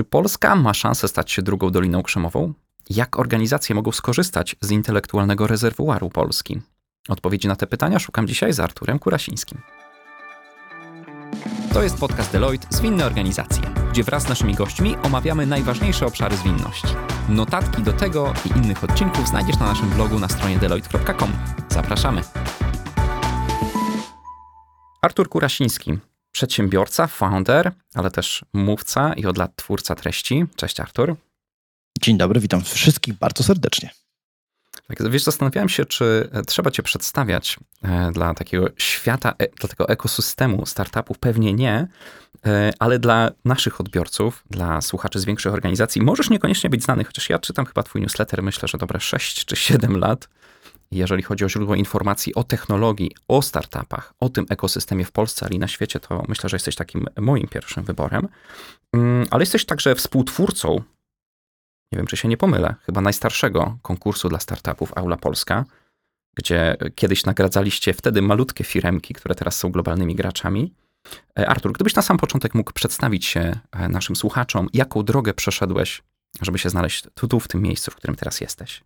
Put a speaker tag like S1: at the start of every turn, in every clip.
S1: Czy Polska ma szansę stać się drugą Doliną Krzemową? Jak organizacje mogą skorzystać z intelektualnego rezerwuaru Polski? Odpowiedzi na te pytania szukam dzisiaj z Arturem Kurasińskim. To jest podcast Deloitte Zwinne Organizacje, gdzie wraz z naszymi gośćmi omawiamy najważniejsze obszary zwinności. Notatki do tego i innych odcinków znajdziesz na naszym blogu na stronie deloitte.com. Zapraszamy. Artur Kurasiński, przedsiębiorca, founder, ale też mówca i od lat twórca treści. Cześć Artur.
S2: Dzień dobry, witam wszystkich bardzo serdecznie.
S1: Tak, wiesz, zastanawiałem się, czy trzeba cię przedstawiać e, dla takiego świata, e, dla tego ekosystemu startupów. Pewnie nie, e, ale dla naszych odbiorców, dla słuchaczy z większych organizacji, możesz niekoniecznie być znany, chociaż ja czytam chyba twój newsletter, myślę, że dobre 6 czy 7 lat jeżeli chodzi o źródło informacji o technologii, o startupach, o tym ekosystemie w Polsce, ale i na świecie, to myślę, że jesteś takim moim pierwszym wyborem. Mm, ale jesteś także współtwórcą, nie wiem czy się nie pomylę, chyba najstarszego konkursu dla startupów Aula Polska, gdzie kiedyś nagradzaliście wtedy malutkie firemki, które teraz są globalnymi graczami. E, Artur, gdybyś na sam początek mógł przedstawić się e, naszym słuchaczom, jaką drogę przeszedłeś, żeby się znaleźć tu, tu w tym miejscu, w którym teraz jesteś?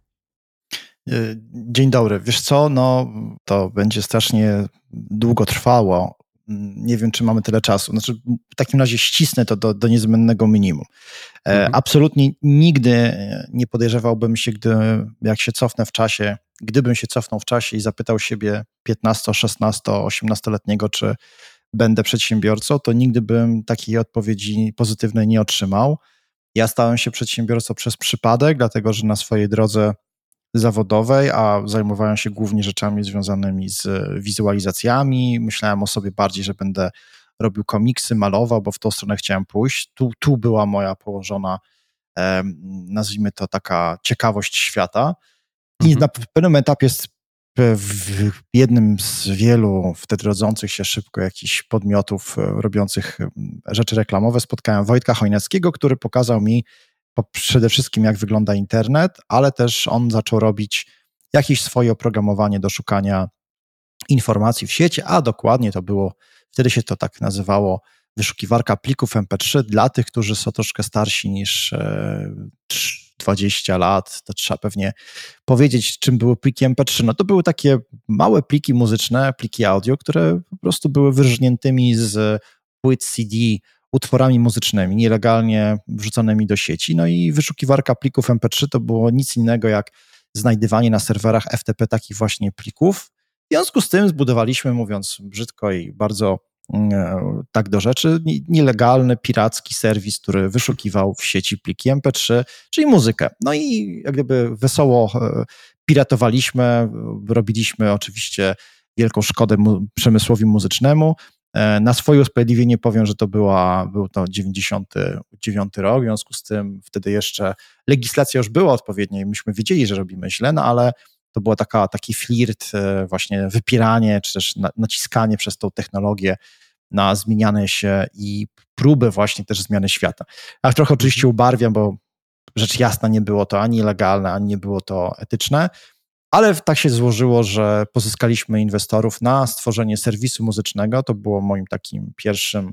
S2: Y, dzień dobry. Wiesz co, no to będzie strasznie długo trwało. Nie wiem, czy mamy tyle czasu. Znaczy, w takim razie ścisnę to do, do niezbędnego minimum. E, mhm. Absolutnie nigdy nie podejrzewałbym się, gdy, jak się cofnę w czasie, gdybym się cofnął w czasie i zapytał siebie 15, 16, 18-letniego, czy będę przedsiębiorcą, to nigdy bym takiej odpowiedzi pozytywnej nie otrzymał. Ja stałem się przedsiębiorcą przez przypadek, dlatego że na swojej drodze zawodowej, a zajmowałem się głównie rzeczami związanymi z wizualizacjami. Myślałem o sobie bardziej, że będę robił komiksy, malował, bo w tą stronę chciałem pójść. Tu, tu była moja położona, nazwijmy to taka ciekawość świata. I mhm. na pewnym etapie w jednym z wielu wtedy rodzących się szybko jakichś podmiotów e, robiących rzeczy reklamowe spotkałem Wojtka Chojnackiego, który pokazał mi przede wszystkim jak wygląda internet, ale też on zaczął robić jakieś swoje oprogramowanie do szukania informacji w sieci, a dokładnie to było, wtedy się to tak nazywało, wyszukiwarka plików MP3 dla tych, którzy są troszkę starsi niż 20 e, lat, to trzeba pewnie powiedzieć, czym były pliki MP3. No to były takie małe pliki muzyczne, pliki audio, które po prostu były wyrżniętymi z płyt CD utworami muzycznymi, nielegalnie wrzuconymi do sieci. No i wyszukiwarka plików MP3 to było nic innego jak znajdywanie na serwerach FTP takich właśnie plików. W związku z tym zbudowaliśmy, mówiąc brzydko i bardzo mm, e, tak do rzeczy, nielegalny, piracki serwis, który wyszukiwał w sieci pliki MP3, czyli muzykę. No i jak gdyby wesoło e, piratowaliśmy, robiliśmy oczywiście wielką szkodę mu przemysłowi muzycznemu, na swoje usprawiedliwienie powiem, że to była, był to 99 rok, w związku z tym wtedy jeszcze legislacja już była odpowiednia i myśmy wiedzieli, że robimy źle, no ale to było taka, taki flirt, e, właśnie wypieranie, czy też naciskanie przez tą technologię na zmieniane się i próbę właśnie też zmiany świata. A trochę oczywiście mhm. ubarwiam, bo rzecz jasna nie było to ani legalne, ani nie było to etyczne, ale tak się złożyło, że pozyskaliśmy inwestorów na stworzenie serwisu muzycznego. To było moim takim pierwszym,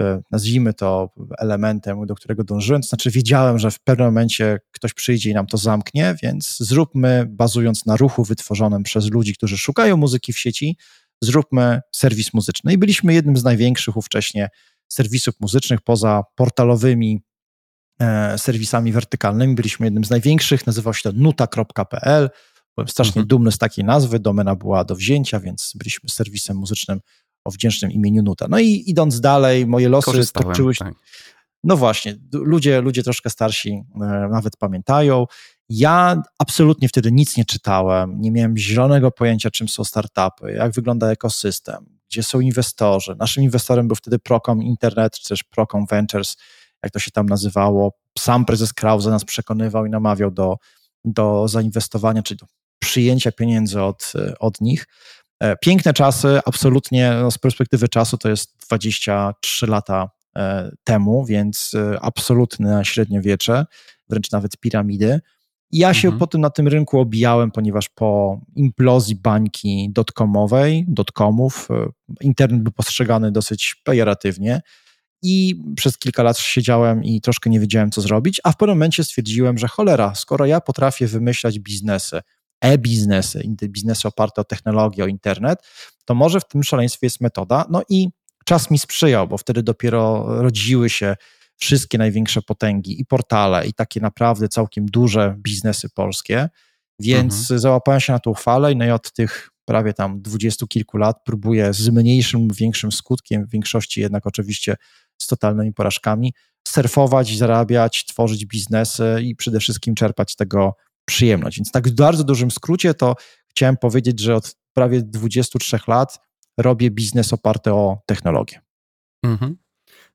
S2: e, nazwijmy to, elementem, do którego dążyłem. To znaczy, wiedziałem, że w pewnym momencie ktoś przyjdzie i nam to zamknie, więc zróbmy, bazując na ruchu wytworzonym przez ludzi, którzy szukają muzyki w sieci, zróbmy serwis muzyczny. I byliśmy jednym z największych ówcześnie serwisów muzycznych poza portalowymi e, serwisami wertykalnymi. Byliśmy jednym z największych, nazywał się to nuta.pl. Byłem strasznie mhm. dumny z takiej nazwy. Domena była do wzięcia, więc byliśmy serwisem muzycznym o wdzięcznym imieniu Nuta. No i idąc dalej, moje losy toczyły się. Tak. No właśnie, ludzie, ludzie troszkę starsi e, nawet pamiętają. Ja absolutnie wtedy nic nie czytałem, nie miałem zielonego pojęcia, czym są startupy, jak wygląda ekosystem, gdzie są inwestorzy. Naszym inwestorem był wtedy Procom Internet, czy też Procom Ventures, jak to się tam nazywało. Sam prezes Krause nas przekonywał i namawiał do, do zainwestowania, czy do przyjęcia pieniędzy od, od nich. E, piękne czasy, absolutnie no z perspektywy czasu to jest 23 lata e, temu, więc e, absolutne średniowiecze, wręcz nawet piramidy. Ja się mhm. potem na tym rynku obijałem, ponieważ po implozji bańki dotcomowej, dotcomów, internet był postrzegany dosyć pejoratywnie i przez kilka lat siedziałem i troszkę nie wiedziałem, co zrobić, a w pewnym momencie stwierdziłem, że cholera, skoro ja potrafię wymyślać biznesy, e-biznesy, biznesy oparte o technologię, o internet, to może w tym szaleństwie jest metoda. No i czas mi sprzyjał, bo wtedy dopiero rodziły się wszystkie największe potęgi i portale, i takie naprawdę całkiem duże biznesy polskie. Więc mhm. załapałem się na tą chwalę no i od tych prawie tam dwudziestu kilku lat próbuję z mniejszym większym skutkiem, w większości jednak oczywiście z totalnymi porażkami, surfować, zarabiać, tworzyć biznesy i przede wszystkim czerpać tego przyjemność. Więc tak w bardzo dużym skrócie to chciałem powiedzieć, że od prawie 23 lat robię biznes oparty o technologię. Mhm.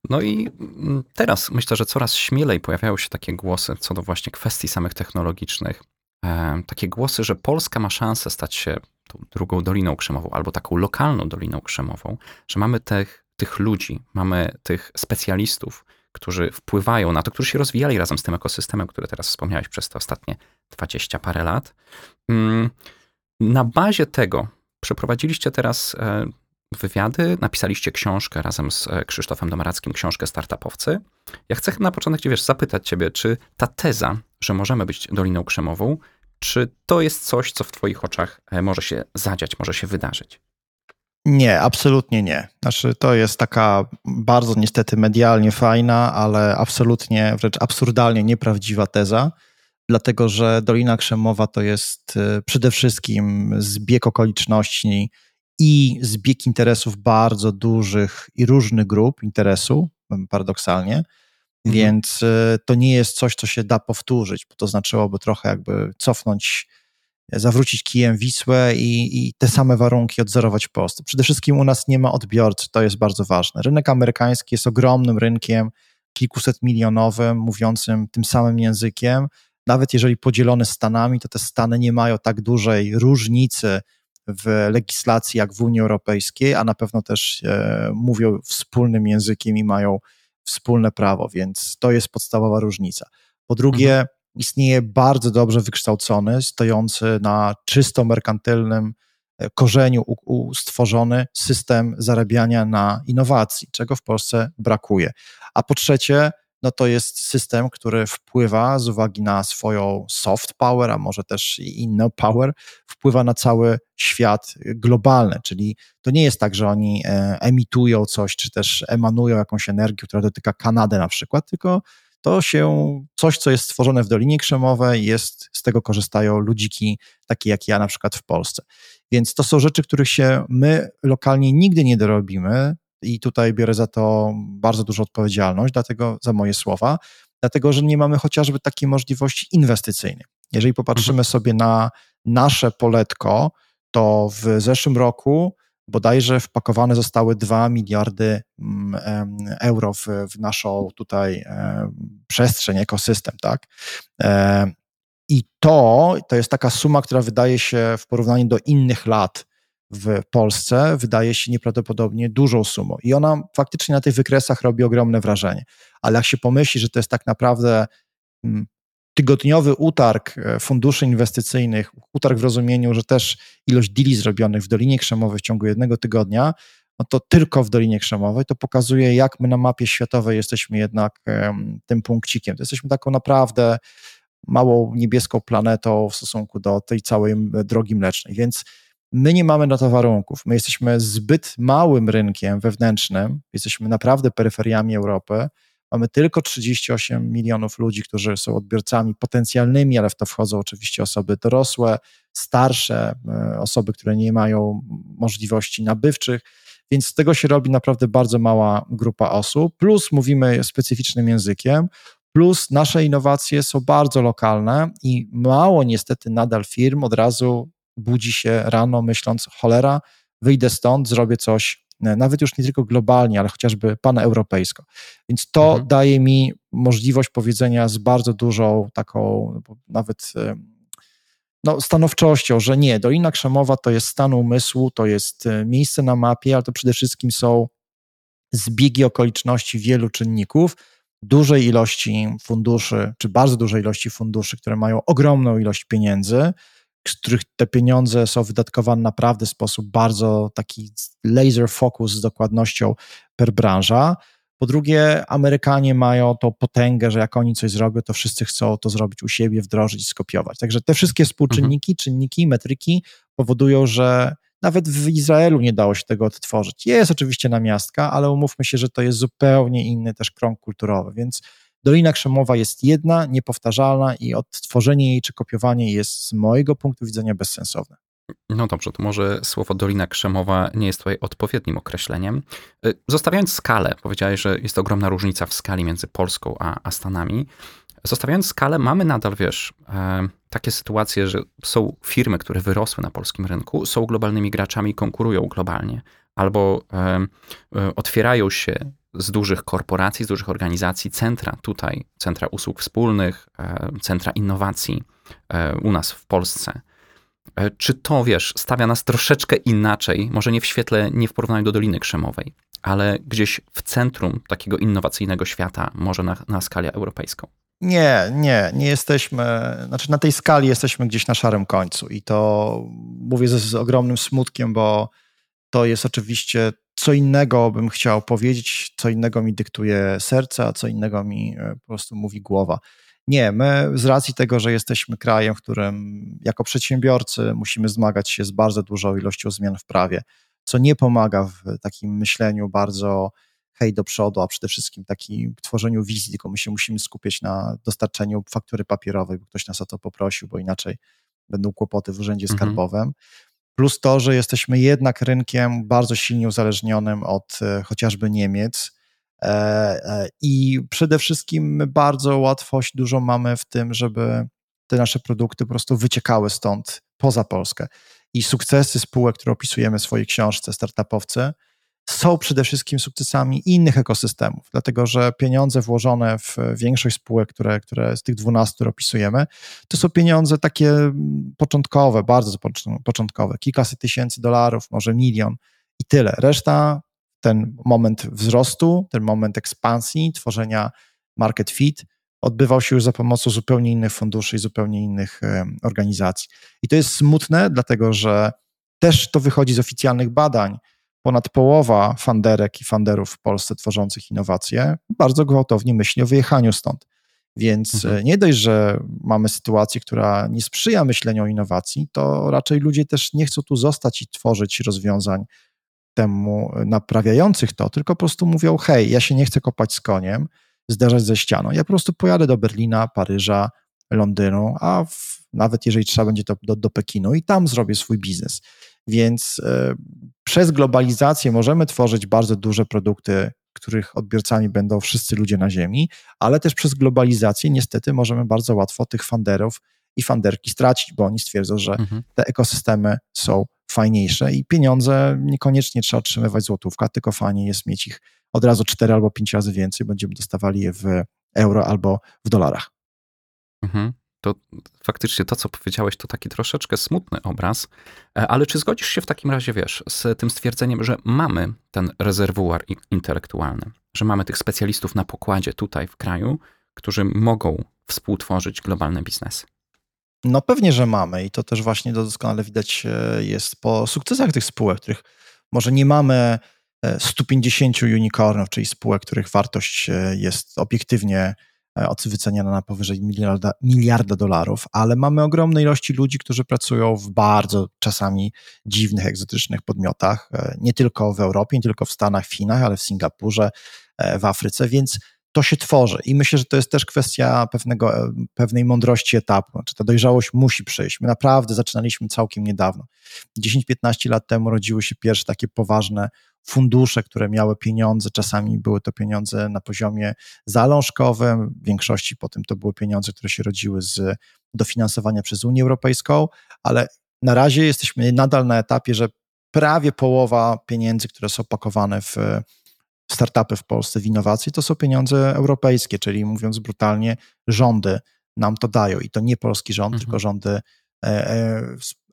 S1: No i mm, teraz myślę, że coraz śmielej pojawiają się takie głosy co do właśnie kwestii samych technologicznych. E, takie głosy, że Polska ma szansę stać się tą drugą Doliną Krzemową albo taką lokalną Doliną Krzemową, że mamy tych, tych ludzi, mamy tych specjalistów, którzy wpływają na to, którzy się rozwijali razem z tym ekosystemem, który teraz wspomniałeś przez te ostatnie dwadzieścia parę lat. Mm, na bazie tego przeprowadziliście teraz e, wywiady, napisaliście książkę razem z e, Krzysztofem Domarackim, książkę Startupowcy. Ja chcę na początek wiesz, zapytać ciebie, czy ta teza, że możemy być Doliną Krzemową, czy to jest coś, co w twoich oczach e, może się zadziać, może się wydarzyć?
S2: Nie, absolutnie nie. Znaczy, to jest taka bardzo niestety medialnie fajna, ale absolutnie, wręcz absurdalnie nieprawdziwa teza, dlatego że Dolina Krzemowa to jest e, przede wszystkim zbieg okoliczności i zbieg interesów bardzo dużych i różnych grup interesu, paradoksalnie. Mhm. Więc e, to nie jest coś, co się da powtórzyć, bo to znaczyłoby trochę jakby cofnąć zawrócić kijem Wisłę i, i, te same warunki odzorować w Polsce. Przede wszystkim u nas nie ma odbiorcy, to jest bardzo ważne. Rynek amerykański jest ogromnym rynkiem, kilkuset milionowym, mówiącym tym samym językiem. Nawet jeżeli podzielony Stanami, to te Stany nie mają tak dużej różnicy w legislacji jak w Unii Europejskiej, a na pewno też e, mówią wspólnym językiem i mają wspólne prawo, więc to jest podstawowa różnica. Po drugie, mhm istnieje bardzo dobrze wykształcony, stojący na czysto merkantylnym e, korzeniu stworzony system zarabiania na innowacji, czego w Polsce brakuje. A po trzecie, no to jest system, który wpływa z uwagi na swoją soft power, a może też inny power, wpływa na cały świat globalny, czyli to nie jest tak, że oni e, emitują coś, czy też emanują jakąś energię, która dotyka Kanady na przykład, tylko to się coś, co jest stworzone w Dolinie Krzemowej, jest, z tego korzystają ludziki takie jak ja na przykład w Polsce. Więc to są rzeczy, których się my lokalnie nigdy nie dorobimy i tutaj biorę za to bardzo dużą odpowiedzialność, dlatego za moje słowa, dlatego że nie mamy chociażby takiej możliwości inwestycyjnej. Jeżeli popatrzymy mhm. sobie na nasze poletko, to w zeszłym roku bodajże wpakowane zostały 2 miliardy mm, euro w, w naszą tutaj przestrzeń, ekosystem, tak? I to, to jest taka suma, która wydaje się w porównaniu do innych lat w Polsce, wydaje się nieprawdopodobnie dużą sumą. I ona faktycznie na tych wykresach robi ogromne wrażenie. Ale jak się pomyśli, że to jest tak naprawdę mm, tygodniowy utarg e, funduszy inwestycyjnych, utarg w rozumieniu, że też ilość deali zrobionych w Dolinie Krzemowej w ciągu jednego tygodnia, no to tylko w Dolinie Krzemowej, to pokazuje, jak my na mapie światowej jesteśmy jednak tym punkcikiem. To jesteśmy taką naprawdę małą niebieską planetą w stosunku do tej całej drogi mlecznej, więc my nie mamy na to warunków. My jesteśmy zbyt małym rynkiem wewnętrznym, jesteśmy naprawdę peryferiami Europy, Mamy tylko 38 milionów ludzi, którzy są odbiorcami potencjalnymi, ale w to wchodzą oczywiście osoby dorosłe, starsze, e, osoby, które nie mają możliwości nabywczych, więc z tego się robi naprawdę bardzo mała grupa osób. Plus mówimy specyficznym językiem, plus nasze innowacje są bardzo lokalne i mało niestety nadal firm od razu budzi się rano myśląc, cholera, wyjdę stąd, zrobię coś nawet już nie tylko globalnie, ale chociażby paneuropejsko. Więc to mhm. daje mi możliwość powiedzenia z bardzo dużą taką nawet e, no, stanowczością, że nie, Dolina Krzemowa to jest stan umysłu, to jest e, miejsce na mapie, ale to przede wszystkim są zbiegi okoliczności wielu czynników, dużej ilości funduszy, czy bardzo dużej ilości funduszy, które mają ogromną ilość pieniędzy, których te pieniądze są wydatkowane naprawdę w sposób bardzo taki laser focus z dokładnością per branża, Po drugie, Amerykanie mają tą potęgę, że jak oni coś zrobią, to wszyscy chcą to zrobić u siebie, wdrożyć i skopiować. Także te wszystkie współczynniki, mhm. czynniki, metryki powodują, że nawet w Izraelu nie dało się tego odtworzyć. Jest oczywiście namiastka, ale umówmy się, że to jest zupełnie inny też krąg kulturowy, więc Dolina Krzemowa jest jedna, niepowtarzalna i odtworzenie jej czy kopiowanie jest z mojego punktu widzenia bezsensowne.
S1: No dobrze, to może słowo Dolina Krzemowa nie jest tutaj odpowiednim określeniem. Y, zostawiając skalę, powiedziałeś, że jest ogromna różnica w skali między Polską a, a Stanami. Zostawiając skalę, mamy nadal, wiesz, e, takie sytuacje, że są firmy, które wyrosły na polskim rynku, są globalnymi graczami konkurują globalnie, albo e, e, otwierają się z dużych korporacji, z dużych organizacji centra tutaj, centra usług wspólnych, centra innowacji u nas w Polsce. Czy to, wiesz, stawia nas troszeczkę inaczej, może nie w świetle, nie w porównaniu do Doliny Krzemowej, ale gdzieś w centrum takiego innowacyjnego świata, może na, na skalę europejską?
S2: Nie, nie, nie jesteśmy, znaczy na tej skali jesteśmy gdzieś na szarym końcu i to mówię z, z ogromnym smutkiem, bo to jest oczywiście co innego bym chciał powiedzieć, co innego mi dyktuje serce, a co innego mi e, po prostu mówi głowa. Nie, my z racji tego, że jesteśmy krajem, w którym jako przedsiębiorcy musimy zmagać się z bardzo dużą ilością zmian w prawie, co nie pomaga w takim myśleniu bardzo hej do przodu, a przede wszystkim takim tworzeniu wizji, tylko my się musimy skupiać na dostarczeniu faktury papierowej, bo ktoś nas o to poprosił, bo inaczej będą kłopoty w urzędzie mhm. skarbowym. Plus to, że jesteśmy jednak rynkiem bardzo silnie uzależnionym od e, chociażby Niemiec. E, e, I przede wszystkim bardzo łatwość dużo mamy w tym, żeby te nasze produkty po prostu wyciekały stąd poza Polskę. I sukcesy spółek, które opisujemy w swojej książce, startupowcy, są przede wszystkim sukcesami innych ekosystemów, dlatego że pieniądze włożone w większość spółek, które, które z tych 12 opisujemy, to są pieniądze takie początkowe, bardzo początkowe, kilkaset tysięcy dolarów, może milion i tyle. Reszta, ten moment wzrostu, ten moment ekspansji, tworzenia market fit, odbywał się już za pomocą zupełnie innych funduszy i zupełnie innych organizacji. I to jest smutne, dlatego że też to wychodzi z oficjalnych badań, ponad połowa fanderek i fanderów w Polsce tworzących innowacje bardzo gwałtownie myśli o wyjechaniu stąd. Więc mhm. E, nie dość, że mamy sytuację, która nie sprzyja myśleniu o innowacji, to raczej ludzie też nie chcą tu zostać i tworzyć rozwiązań temu naprawiających to, tylko po prostu mówią: hej, ja się nie chcę kopać z koniem, zderzać ze ścianą. Ja po prostu pojadę do Berlina, Paryża, Londynu, a w, nawet jeżeli trzeba będzie to do, do Pekinu i tam zrobię swój biznes. Więc y, przez globalizację możemy tworzyć bardzo duże produkty, których odbiorcami będą wszyscy ludzie na Ziemi, ale też przez globalizację niestety możemy bardzo łatwo tych funderów i funderki stracić, bo oni stwierdzą, że mhm. te ekosystemy są fajniejsze i pieniądze niekoniecznie trzeba otrzymywać złotówka, tylko fajnie jest mieć ich od razu cztery albo pięć razy więcej, będziemy dostawali je w euro albo w dolarach.
S1: Mhm to faktycznie to, co powiedziałeś, to taki troszeczkę smutny obraz, e, ale czy zgodzisz się w takim razie, wiesz, z tym stwierdzeniem, że mamy ten rezerwuar intelektualny, że mamy tych specjalistów na pokładzie tutaj w kraju, którzy mogą współtworzyć globalne biznesy?
S2: No pewnie, że mamy i to też właśnie doskonale widać e, jest po sukcesach tych spółek, których może nie mamy 150 e, unicornów, czyli spółek, których wartość jest obiektywnie E, wyceniana na powyżej miliarda, miliarda dolarów, ale mamy ogromne ilości ludzi, którzy pracują w bardzo czasami dziwnych, egzotycznych podmiotach, e, nie tylko w Europie, nie tylko w Stanach, w Chinach, ale w Singapurze, e, w Afryce, więc to się tworzy. I myślę, że to jest też kwestia pewnego, pewnej mądrości etapu. Znaczy ta dojrzałość musi przyjść. My naprawdę zaczynaliśmy całkiem niedawno. 10-15 lat temu rodziły się pierwsze takie poważne fundusze, które miały pieniądze, czasami były to pieniądze na poziomie zalążkowym, w większości potem to były pieniądze, które się rodziły z dofinansowania przez Unię Europejską, ale na razie jesteśmy nadal na etapie, że prawie połowa pieniędzy, które są pakowane w startupy w Polsce, w innowacje, to są pieniądze europejskie, czyli mówiąc brutalnie, rządy nam to dają i to nie polski rząd, mhm. tylko rządy, e, e,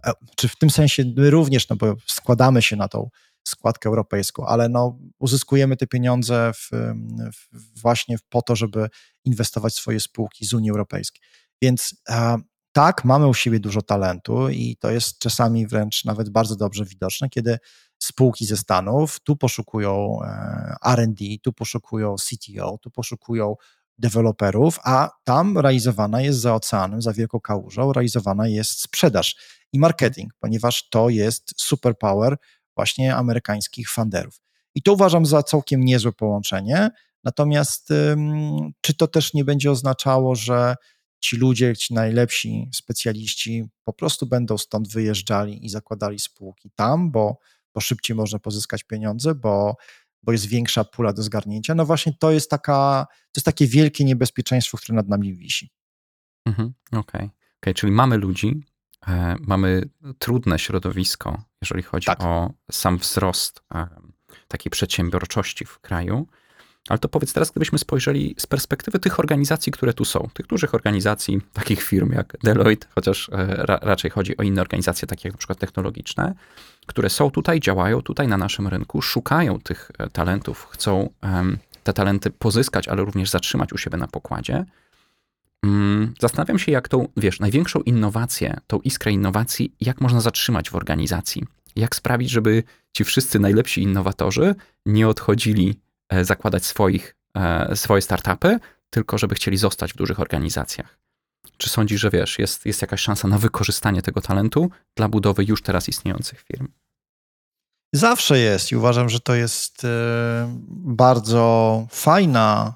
S2: e, czy w tym sensie my również, no bo składamy się na tą składkę europejską, ale no, uzyskujemy te pieniądze w, w właśnie po to, żeby inwestować w swoje spółki z Unii Europejskiej. Więc a, tak, mamy u siebie dużo talentu i to jest czasami wręcz nawet bardzo dobrze widoczne, kiedy spółki ze Stanów, tu poszukują e, RD, tu poszukują CTO, tu poszukują deweloperów, a tam realizowana jest za oceanem, za wielką kałużą, realizowana jest sprzedaż i marketing, ponieważ to jest superpower właśnie amerykańskich funderów. I to uważam za całkiem niezłe połączenie. Natomiast czy to też nie będzie oznaczało, że ci ludzie, ci najlepsi specjaliści po prostu będą stąd wyjeżdżali i zakładali spółki tam, bo, bo szybciej można pozyskać pieniądze, bo, bo jest większa pula do zgarnięcia. No właśnie to jest taka, to jest takie wielkie niebezpieczeństwo, które nad nami wisi.
S1: Mhm, Okej, okay. okay. czyli mamy ludzi, e, mamy trudne środowisko, jeżeli chodzi tak. o sam wzrost e, takiej przedsiębiorczości w kraju. Ale to powiedz teraz, gdybyśmy spojrzeli z perspektywy tych organizacji, które tu są, tych dużych organizacji, takich firm jak Deloitte, chociaż e, ra, raczej chodzi o inne organizacje, takie jak na przykład technologiczne, które są tutaj, działają tutaj na naszym rynku, szukają tych e, talentów, chcą te talenty pozyskać, ale również zatrzymać u siebie na pokładzie. Um, zastanawiam się, jak tą, wiesz, największą innowację, tą iskrę innowacji, jak można zatrzymać w organizacji. Jak sprawić, żeby ci wszyscy najlepsi innowatorzy nie odchodzili E, zakładać swoich, e, swoje startupy, tylko żeby chcieli zostać w dużych organizacjach. Czy sądzisz, że wiesz, jest, jest jakaś szansa na wykorzystanie tego talentu dla budowy już teraz istniejących firm?
S2: Zawsze jest i uważam, że to jest e, bardzo fajna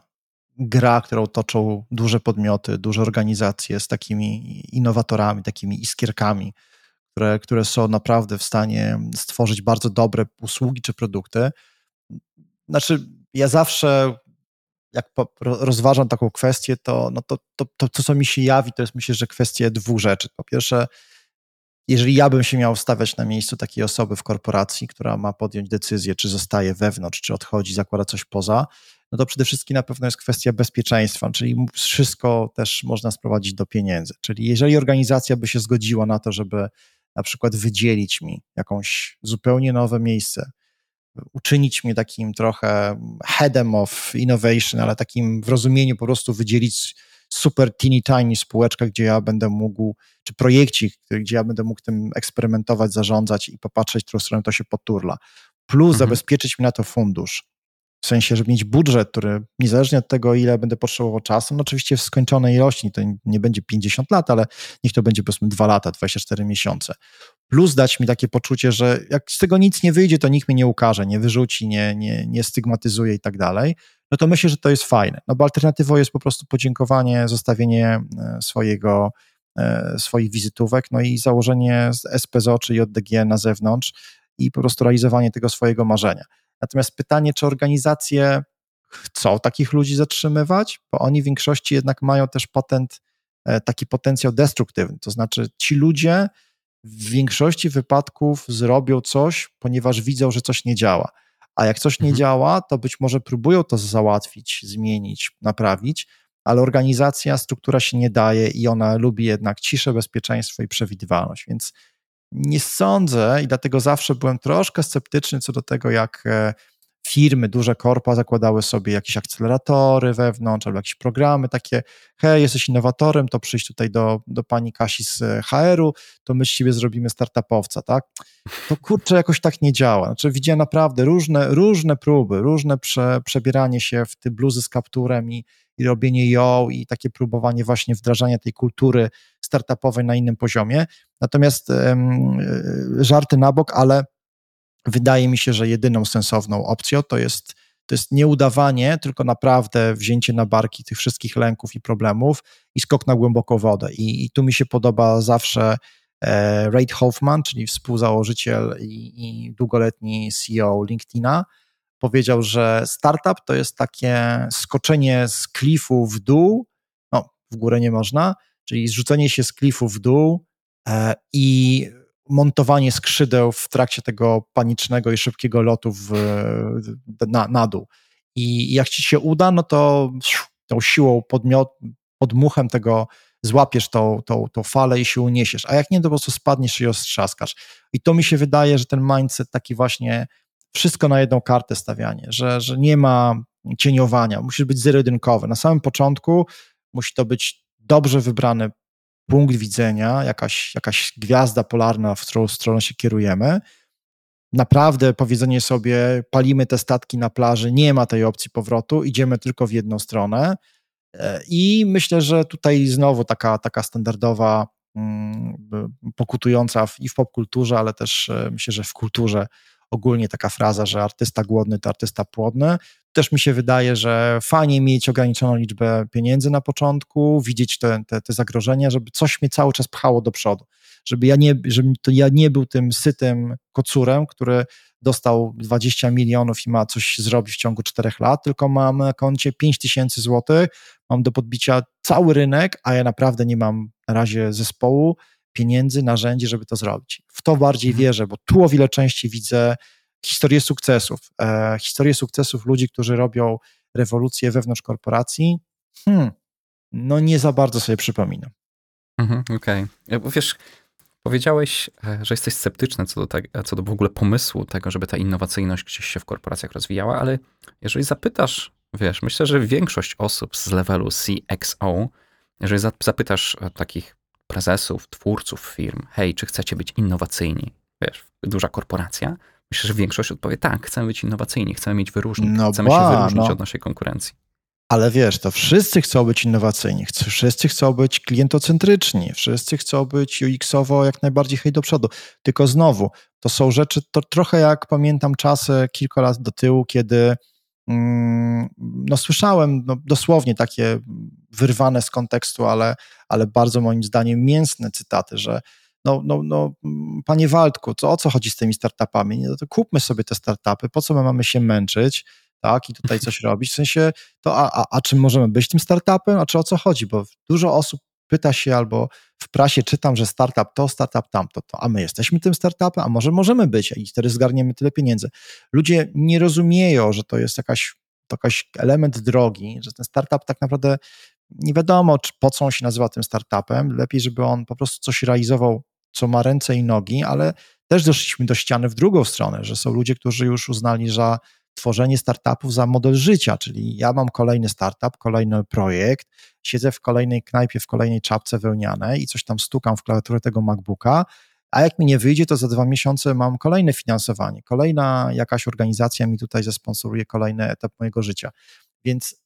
S2: gra, którą toczą duże podmioty, duże organizacje z takimi innowatorami, takimi iskierkami, które, które są naprawdę w stanie stworzyć bardzo dobre usługi czy produkty. Znaczy, ja zawsze, jak rozważam taką kwestię, to, no to, to, to, to, co mi się jawi, to jest myślę, że kwestia dwóch rzeczy. Po pierwsze, jeżeli ja bym się miał stawiać na miejscu takiej osoby w korporacji, która ma podjąć decyzję, czy zostaje wewnątrz, czy odchodzi, zakłada coś poza, no to przede wszystkim na pewno jest kwestia bezpieczeństwa, czyli wszystko też można sprowadzić do pieniędzy. Czyli jeżeli organizacja by się zgodziła na to, żeby na przykład wydzielić mi jakąś zupełnie nowe miejsce, uczynić mnie takim trochę headem of innovation, ale takim w rozumieniu po prostu wydzielić super teeny tiny spółeczkę, gdzie ja będę mógł, czy projekcik, gdzie ja będę mógł tym eksperymentować, zarządzać i popatrzeć, w którą stronę to się poturla. Plus mhm. zabezpieczyć mi na to fundusz. W sensie, żeby mieć budżet, który niezależnie od tego, ile będę potrzebował czasu, no oczywiście w skończonej ilości, to nie będzie 50 lat, ale niech to będzie powiedzmy 2 lata, 24 miesiące. Plus dać mi takie poczucie, że jak z tego nic nie wyjdzie, to nikt mnie nie ukaże, nie wyrzuci, nie, nie, nie stygmatyzuje i tak dalej, no to myślę, że to jest fajne. No bo alternatywą jest po prostu podziękowanie, zostawienie e, swojego, e, swoich wizytówek, no i założenie SPZO czy JDG na zewnątrz i po prostu realizowanie tego swojego marzenia. Natomiast pytanie, czy organizacje chcą takich ludzi zatrzymywać, bo oni w większości jednak mają też patent, e, taki potencjał destruktywny. To znaczy, ci ludzie w większości wypadków zrobią coś, ponieważ widzą, że coś nie działa. A jak coś nie mhm. działa, to być może próbują to załatwić, zmienić, naprawić, ale organizacja, struktura się nie daje i ona lubi jednak ciszę, bezpieczeństwo i przewidywalność. Więc nie sądzę i dlatego zawsze byłem troszkę sceptyczny co do tego, jak e, firmy, duże korpa zakładały sobie jakieś akceleratory wewnątrz albo jakieś programy takie, hej, jesteś innowatorem, to przyjdź tutaj do, do pani Kasi z e, HR-u, to my z ciebie zrobimy startupowca, tak? To kurczę, jakoś tak nie działa. Znaczy widziałem naprawdę różne, różne próby, różne prze, przebieranie się w te bluzy z kapturem i, i robienie ją i takie próbowanie właśnie wdrażania tej kultury startupowej na innym poziomie. Natomiast um, żarty na bok, ale wydaje mi się, że jedyną sensowną opcją to jest, to jest nie udawanie, tylko naprawdę wzięcie na barki tych wszystkich lęków i problemów i skok na głęboką wodę. I, i tu mi się podoba zawsze e, Reid Hoffman, czyli współzałożyciel i, i długoletni CEO LinkedIna, powiedział, że startup to jest takie skoczenie z klifu w dół, no w górę nie można, czyli zrzucenie się z klifu w dół e, i montowanie skrzydeł w trakcie tego panicznego i szybkiego lotu w, na, na dół. I jak ci się uda, no to tą siłą podmiot, podmuchem tego złapiesz tą, tą, tą falę i się uniesiesz, a jak nie, to po prostu spadniesz i ostrzaskasz. I to mi się wydaje, że ten mindset taki właśnie wszystko na jedną kartę stawianie, że, że nie ma cieniowania, musi być zero-jedynkowy. Na samym początku musi to być dobrze wybrany punkt widzenia, jakaś, jakaś gwiazda polarna, w którą stronę się kierujemy. naprawdę powiedzenie sobie, palimy te statki na plaży, nie ma tej opcji powrotu, idziemy tylko w jedną stronę. E, I myślę, że tutaj znowu taka, taka standardowa, mm, pokutująca i w popkulturze, ale też e, myślę, że w kulturze ogólnie taka fraza, że artysta głodny to artysta płodny. Też mi się wydaje, że fajnie mieć ograniczoną liczbę pieniędzy na początku, widzieć te, te, te zagrożenia, żeby coś mnie cały czas pchało do przodu. Żeby ja nie, żeby to ja nie był tym sytym kocurem, który dostał 20 milionów i ma coś zrobić w ciągu 4 lat, tylko mam na koncie 5 tysięcy złotych, mam do podbicia cały rynek, a ja naprawdę nie mam na razie zespołu, pieniędzy, narzędzi, żeby to zrobić. W to bardziej mhm. wierzę, bo tu o wiele częściej widzę historię sukcesów. E, historię sukcesów ludzi, którzy robią rewolucję wewnątrz korporacji. Hmm, no nie za bardzo sobie przypominam.
S1: Mhm, Okej. Okay. Wiesz, powiedziałeś, e, że jesteś sceptyczny co do, tego, co do w ogóle pomysłu tego, żeby ta innowacyjność gdzieś się w korporacjach rozwijała, ale jeżeli zapytasz, wiesz, myślę, że większość osób z levelu CXO, jeżeli zapytasz e, takich prezesów, twórców firm, hej, czy chcecie być innowacyjni? Wiesz, duża korporacja. Myślę, że większość odpowie tak, chcemy być innowacyjni, chcemy mieć wyróżnik, no chcemy ba, się wyróżnić no. od naszej konkurencji.
S2: Ale wiesz, to wszyscy chcą być innowacyjni, wszyscy chcą być klientocentryczni, wszyscy chcą być UX-owo jak najbardziej hej do przodu. Tylko znowu, to są rzeczy, to trochę jak pamiętam czasy kilka lat do tyłu, kiedy mm, no słyszałem no, dosłownie takie wyrwane z kontekstu, ale, ale bardzo moim zdaniem mięsne cytaty, że no, no, no, panie Waldku, to o co chodzi z tymi startupami? No to kupmy sobie te startupy, po co my mamy się męczyć, tak, i tutaj coś robić, w sensie, to a, a, a czym możemy być tym startupem, a czy o co chodzi, bo dużo osób pyta się albo w prasie czytam, że startup to, startup tamto, to, a my jesteśmy tym startupem, a może możemy być i wtedy zgarniemy tyle pieniędzy. Ludzie nie rozumieją, że to jest jakaś, to jakaś element drogi, że ten startup tak naprawdę nie wiadomo, czy, po co on się nazywa tym startupem. Lepiej, żeby on po prostu coś realizował, co ma ręce i nogi, ale też doszliśmy do ściany w drugą stronę, że są ludzie, którzy już uznali, że tworzenie startupów za model życia, czyli ja mam kolejny startup, kolejny projekt, siedzę w kolejnej knajpie, w kolejnej czapce wełnianej i coś tam stukam w klawiaturę tego MacBooka, a jak mi nie wyjdzie, to za dwa miesiące mam kolejne finansowanie, kolejna jakaś organizacja mi tutaj zasponsoruje kolejny etap mojego życia. Więc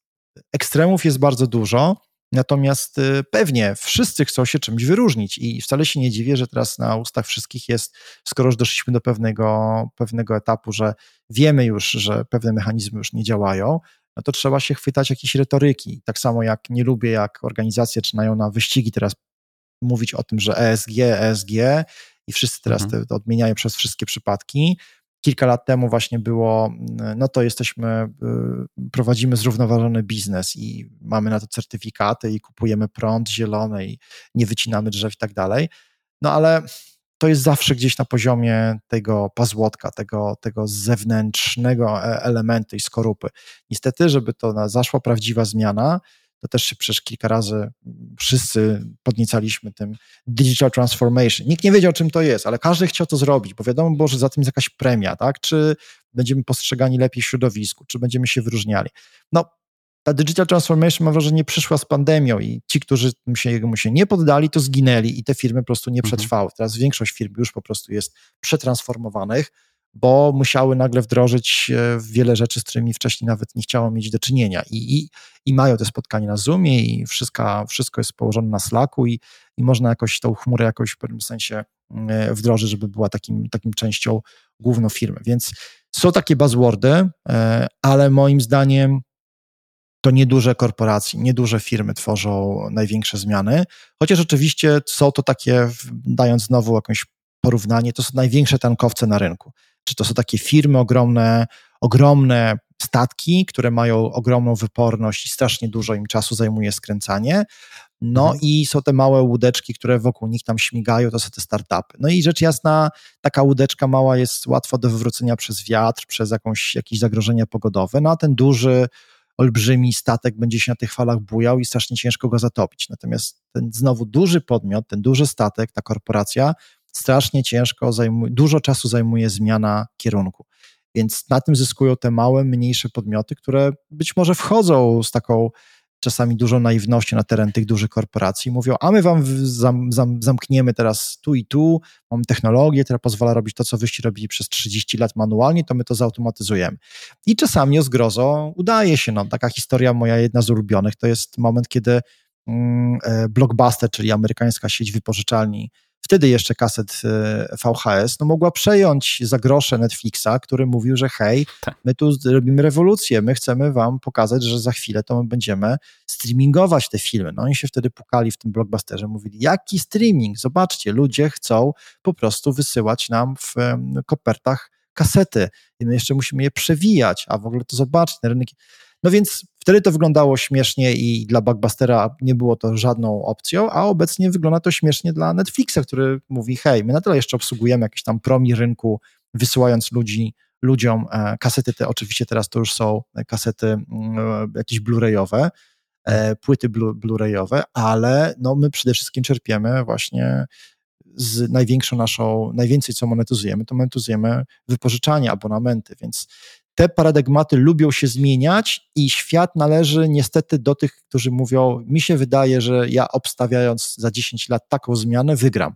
S2: ekstremów jest bardzo dużo, natomiast y, pewnie wszyscy chcą się czymś wyróżnić i wcale się nie dziwię, że teraz na ustach wszystkich jest, skoro już doszliśmy do pewnego, pewnego etapu, że wiemy już, że pewne mechanizmy już nie działają, no to trzeba się chwytać jakiejś retoryki. Tak samo jak nie lubię, jak organizacje zaczynają na wyścigi teraz mówić o tym, że ESG, ESG i wszyscy teraz mhm. te odmieniają przez wszystkie przypadki, kilka lat temu właśnie było, mm, no to jesteśmy, y, prowadzimy zrównoważony biznes i mamy na to certyfikaty i kupujemy prąd zielony i nie wycinamy drzew i tak dalej. No ale to jest zawsze gdzieś na poziomie tego pazłotka, tego, tego zewnętrznego e, elementu i skorupy. Niestety, żeby to zaszła prawdziwa zmiana, to też się przecież kilka razy wszyscy podniecaliśmy tym digital transformation. Nikt nie wiedział, czym to jest, ale każdy chciał to zrobić, bo wiadomo było, że za tym jest jakaś premia, tak? Czy będziemy postrzegani lepiej w środowisku, czy będziemy się wyróżniali. No, ta digital transformation, mam wrażenie, przyszła z pandemią i ci, którzy się, mu się nie poddali, to zginęli i te firmy po prostu nie mhm. przetrwały. Teraz większość firm już po prostu jest przetransformowanych, bo musiały nagle wdrożyć e, wiele rzeczy, z którymi wcześniej nawet nie chciało mieć do czynienia. I, i, i mają te spotkania na Zoomie i wszystko, wszystko jest położone na Slacku i, i można jakoś tą chmurę jakoś w pewnym sensie e, wdrożyć, żeby była takim, takim częścią główną firmy. Więc są takie buzzwordy, e, ale moim zdaniem to nieduże korporacje, nieduże firmy tworzą największe zmiany, chociaż oczywiście są to takie, dając znowu jakieś porównanie, to są największe tankowce na rynku. Czy to są takie firmy ogromne, ogromne statki, które mają ogromną wyporność i strasznie dużo im czasu zajmuje skręcanie. No mhm. i są te małe łódeczki, które wokół nich tam śmigają, to są te startupy. No i rzecz jasna, taka łódeczka mała jest łatwa do wywrócenia przez wiatr, przez jakąś, jakieś zagrożenia pogodowe, no a ten duży, olbrzymi statek będzie się na tych falach bujał i strasznie ciężko go zatopić. Natomiast ten znowu duży podmiot, ten duży statek, ta korporacja strasznie ciężko, zajmuje, dużo czasu zajmuje zmiana kierunku. Więc na tym zyskują te małe, mniejsze podmioty, które być może wchodzą z taką czasami dużo naiwności na teren tych dużych korporacji. Mówią, a my wam zam, zam, zamkniemy teraz tu i tu, mamy technologię, która pozwala robić to, co wyście robili przez 30 lat manualnie, to my to zautomatyzujemy. I czasami o zgrozo udaje się. No, taka historia moja, jedna z ulubionych, to jest moment, kiedy mm, e, Blockbuster, czyli amerykańska sieć wypożyczalni, wtedy jeszcze kaset e, VHS, no mogła przejąć za grosze Netflixa, który mówił, że hej, tak. my tu robimy rewolucję, my chcemy wam pokazać, że za chwilę to my będziemy streamingować te filmy. No oni się wtedy pukali w tym blockbusterze, mówili, jaki streaming? Zobaczcie, ludzie chcą po prostu wysyłać nam w kopertach kasety i my jeszcze musimy je przewijać, a w ogóle to zobaczcie, rynek no więc wtedy to wyglądało śmiesznie i dla Blockbustera nie było to żadną opcją, a obecnie wygląda to śmiesznie dla Netflixa, który mówi, hej, my na tyle jeszcze obsługujemy jakiś tam promi rynku, wysyłając ludzi, ludziom e, kasety te, oczywiście teraz to już są kasety mm, e, jakieś blu-rayowe, e, płyty blu-rayowe, ale no my przede wszystkim czerpiemy właśnie z największą naszą, najwięcej co monetyzujemy, to monetyzujemy wypożyczanie, abonamenty, więc te paradygmaty lubią się zmieniać i świat należy niestety do tych, którzy mówią, mi się wydaje, że ja obstawiając za 10 lat taką zmianę, wygram.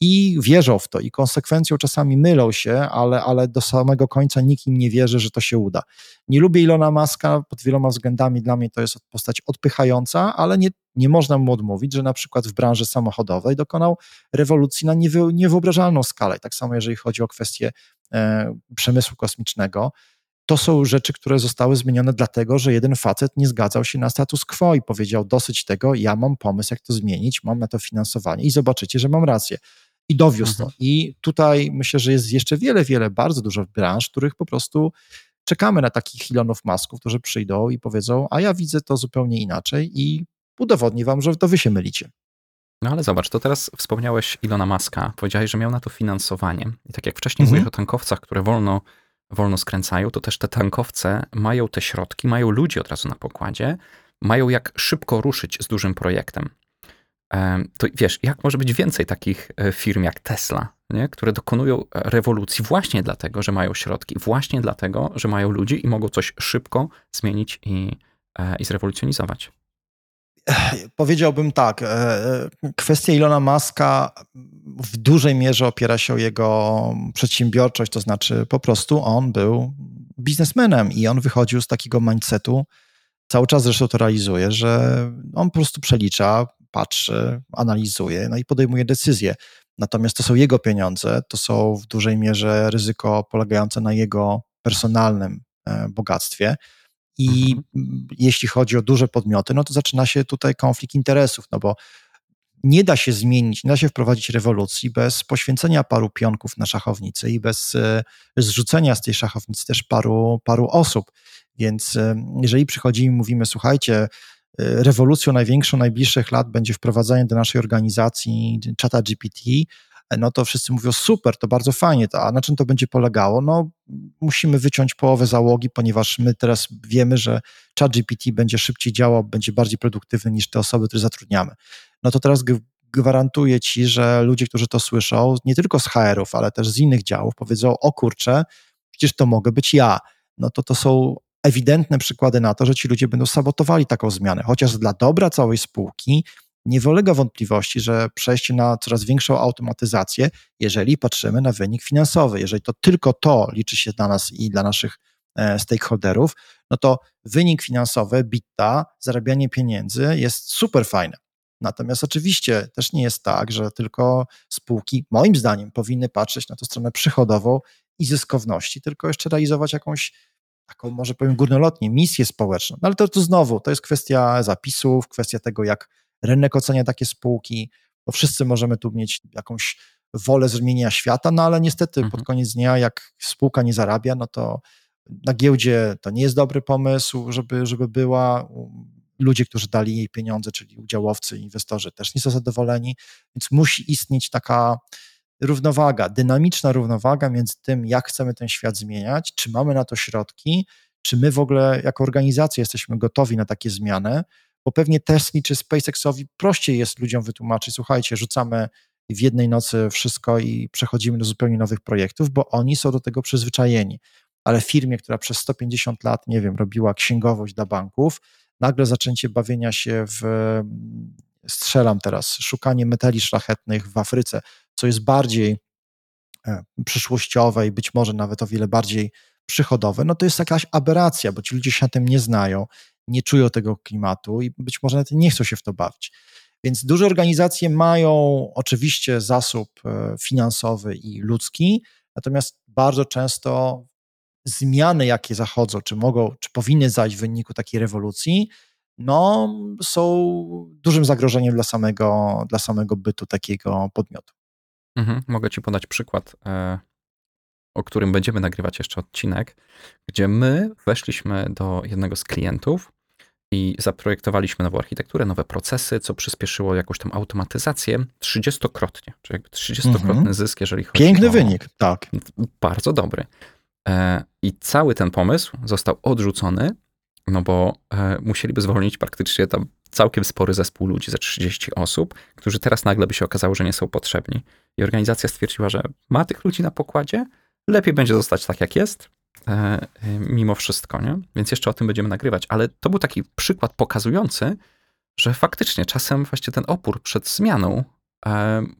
S2: I wierzą w to, i konsekwencją czasami mylą się, ale, ale do samego końca nikt im nie wierzy, że to się uda. Nie lubię Ilona Maska pod wieloma względami, dla mnie to jest postać odpychająca, ale nie, nie można mu odmówić, że na przykład w branży samochodowej dokonał rewolucji na niewy, niewyobrażalną skalę. Tak samo jeżeli chodzi o kwestię e, przemysłu kosmicznego to są rzeczy, które zostały zmienione dlatego, że jeden facet nie zgadzał się na status quo i powiedział: Dosyć tego, ja mam pomysł, jak to zmienić, mam na to finansowanie i zobaczycie, że mam rację. I dowiózł mhm. to. I tutaj myślę, że jest jeszcze wiele, wiele, bardzo dużo branż, których po prostu czekamy na takich Ilonów Masków, którzy przyjdą i powiedzą: A ja widzę to zupełnie inaczej i udowodni wam, że to wy się mylicie.
S1: No ale zobacz, to teraz wspomniałeś Ilona Maska, powiedziałeś, że miał na to finansowanie. I tak jak wcześniej mhm. mówiłeś o tankowcach, które wolno wolno skręcają, to też te tankowce mają te środki, mają ludzi od razu na pokładzie, mają jak szybko ruszyć z dużym projektem. To wiesz, jak może być więcej takich e, firm jak Tesla, nie? które dokonują rewolucji właśnie dlatego, że mają środki, właśnie dlatego, że mają ludzi i mogą coś szybko zmienić i, e, i zrewolucjonizować.
S2: Powiedziałbym tak. E, kwestia Ilona Maska w dużej mierze opiera się o jego przedsiębiorczość, to znaczy po prostu on był biznesmenem i on wychodził z takiego mindsetu, cały czas zresztą to realizuje, że on po prostu przelicza, patrzy, analizuje, no i podejmuje decyzje. Natomiast to są jego pieniądze, to są w dużej mierze ryzyko polegające na jego personalnym e, bogactwie. I mhm. jeśli chodzi o duże podmioty, no to zaczyna się tutaj konflikt interesów, no bo nie da się zmienić, nie da się wprowadzić rewolucji bez poświęcenia paru pionków na szachownicy i bez e, zrzucenia z tej szachownicy też paru, paru osób. Więc e, jeżeli przychodzimy i mówimy, słuchajcie, e, rewolucją największą najbliższych lat będzie wprowadzenie do naszej organizacji czata GPT, no to wszyscy mówią super, to bardzo fajnie, a na czym to będzie polegało? No musimy wyciąć połowę załogi, ponieważ my teraz wiemy, że ChatGPT będzie szybciej działał, będzie bardziej produktywny niż te osoby, które zatrudniamy. No to teraz gwarantuję ci, że ludzie, którzy to słyszą, nie tylko z HR-ów, ale też z innych działów, powiedzą, o kurczę, przecież to mogę być ja. No to to są ewidentne przykłady na to, że ci ludzie będą sabotowali taką zmianę, chociaż dla dobra całej spółki nie ulega wątpliwości, że przejście na coraz większą automatyzację, jeżeli patrzymy na wynik finansowy, jeżeli to tylko to liczy się dla nas i dla naszych e, stakeholderów, no to wynik finansowy, bitta, zarabianie pieniędzy jest super fajne. Natomiast oczywiście też nie jest tak, że tylko spółki, moim zdaniem, powinny patrzeć na tę stronę przychodową i zyskowności, tylko jeszcze realizować jakąś taką, może powiem górnolotnie, misję społeczną. No ale to, to znowu, to jest kwestia zapisów, kwestia tego, jak rynek ocenia takie spółki, bo wszyscy możemy tu mieć jakąś wolę zmienienia świata, no ale niestety mhm. pod koniec dnia, jak spółka nie zarabia, no to na giełdzie to nie jest dobry pomysł, żeby, żeby była. Ludzie, którzy dali jej pieniądze, czyli udziałowcy, inwestorzy, też nie są zadowoleni, więc musi istnieć taka równowaga, dynamiczna równowaga między tym, jak chcemy ten świat zmieniać, czy mamy na to środki, czy my w ogóle jako organizacja jesteśmy gotowi na takie zmiany, bo pewnie Tesla czy SpaceXowi prościej jest ludziom wytłumaczyć, słuchajcie, rzucamy w jednej nocy wszystko i przechodzimy do zupełnie nowych projektów, bo oni są do tego przyzwyczajeni. Ale firmie, która przez 150 lat, nie wiem, robiła księgowość dla banków, nagle zaczęcie bawienia się w, strzelam teraz, szukanie metali szlachetnych w Afryce, co jest bardziej e, przyszłościowe i być może nawet o wiele bardziej przychodowe, no to jest jakaś aberracja, bo ci ludzie się na tym nie znają, nie czują tego klimatu i być może nawet nie chcą się w to bawić. Więc duże organizacje mają oczywiście zasób e, finansowy i ludzki, natomiast bardzo często zmiany, jakie zachodzą, czy mogą, czy powinny zajść w wyniku takiej rewolucji, no, są dużym zagrożeniem dla samego, dla samego bytu takiego podmiotu.
S1: Mhm. Mogę Ci podać przykład, e, o którym będziemy nagrywać jeszcze odcinek, gdzie my weszliśmy do jednego z klientów i zaprojektowaliśmy nową architekturę, nowe procesy, co przyspieszyło jakąś tam automatyzację 30-krotnie, czyli jakby 30-krotny mhm. zysk, jeżeli chodzi
S2: Piękny o... wynik, tak.
S1: Bardzo dobry. E, I cały ten pomysł został odrzucony, no bo e, musieliby zwolnić praktycznie tam całkiem spory zespół ludzi, ze 30 osób, którzy teraz nagle by się okazało, że nie są potrzebni. I organizacja stwierdziła, że ma tych ludzi na pokładzie, lepiej będzie zostać tak, jak jest, mimo wszystko, nie? Więc jeszcze o tym będziemy nagrywać. Ale to był taki przykład pokazujący, że faktycznie czasem właśnie ten opór przed zmianą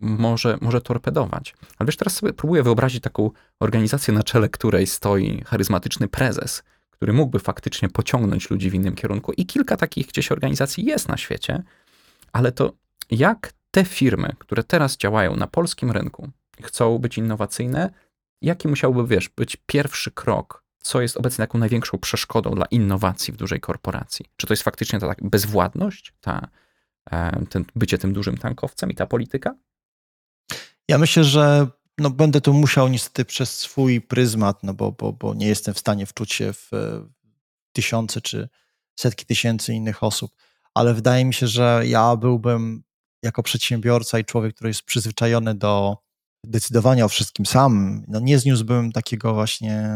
S1: może, może torpedować. Ale wiesz, teraz sobie próbuję wyobrazić taką organizację, na czele której stoi charyzmatyczny prezes, który mógłby faktycznie pociągnąć ludzi w innym kierunku. I kilka takich gdzieś organizacji jest na świecie, ale to jak te firmy, które teraz działają na polskim rynku, chcą być innowacyjne, jaki musiałby, wiesz, być pierwszy krok, co jest obecnie taką największą przeszkodą dla innowacji w dużej korporacji? Czy to jest faktycznie ta tak bezwładność, ta, e, ten, bycie tym dużym tankowcem i ta polityka?
S2: Ja myślę, że no, będę tu musiał niestety przez swój pryzmat, no bo, bo, bo nie jestem w stanie wczuć się w tysiące czy setki tysięcy innych osób, ale wydaje mi się, że ja byłbym jako przedsiębiorca i człowiek, który jest przyzwyczajony do decydowania o wszystkim sam, no nie zniósłbym takiego właśnie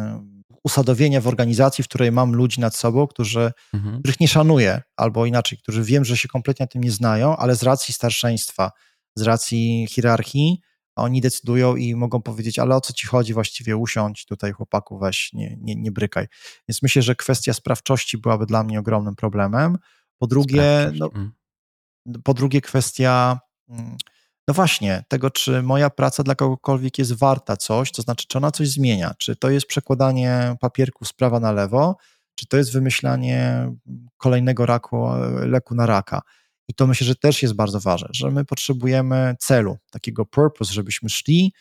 S2: usadowienia w organizacji, w której mam ludzi nad sobą, którzy, mhm. których nie szanuję, albo inaczej, którzy wiem, że się kompletnie tym nie znają, ale z racji starszeństwa, z racji hierarchii, oni decydują i mogą powiedzieć, ale o co ci chodzi właściwie, usiądź tutaj chłopaku, weź, nie, nie, nie brykaj. Więc myślę, że kwestia sprawczości byłaby dla mnie ogromnym problemem. Po drugie, no, mm. po drugie kwestia, mm, no właśnie, tego, czy moja praca dla kogokolwiek jest warta coś, to znaczy, czy ona coś zmienia, czy to jest przekładanie papierku z prawa na lewo, czy to jest wymyślanie kolejnego raku, leku na raka. I to myślę, że też jest bardzo ważne, że my potrzebujemy celu, takiego purpose, żebyśmy szli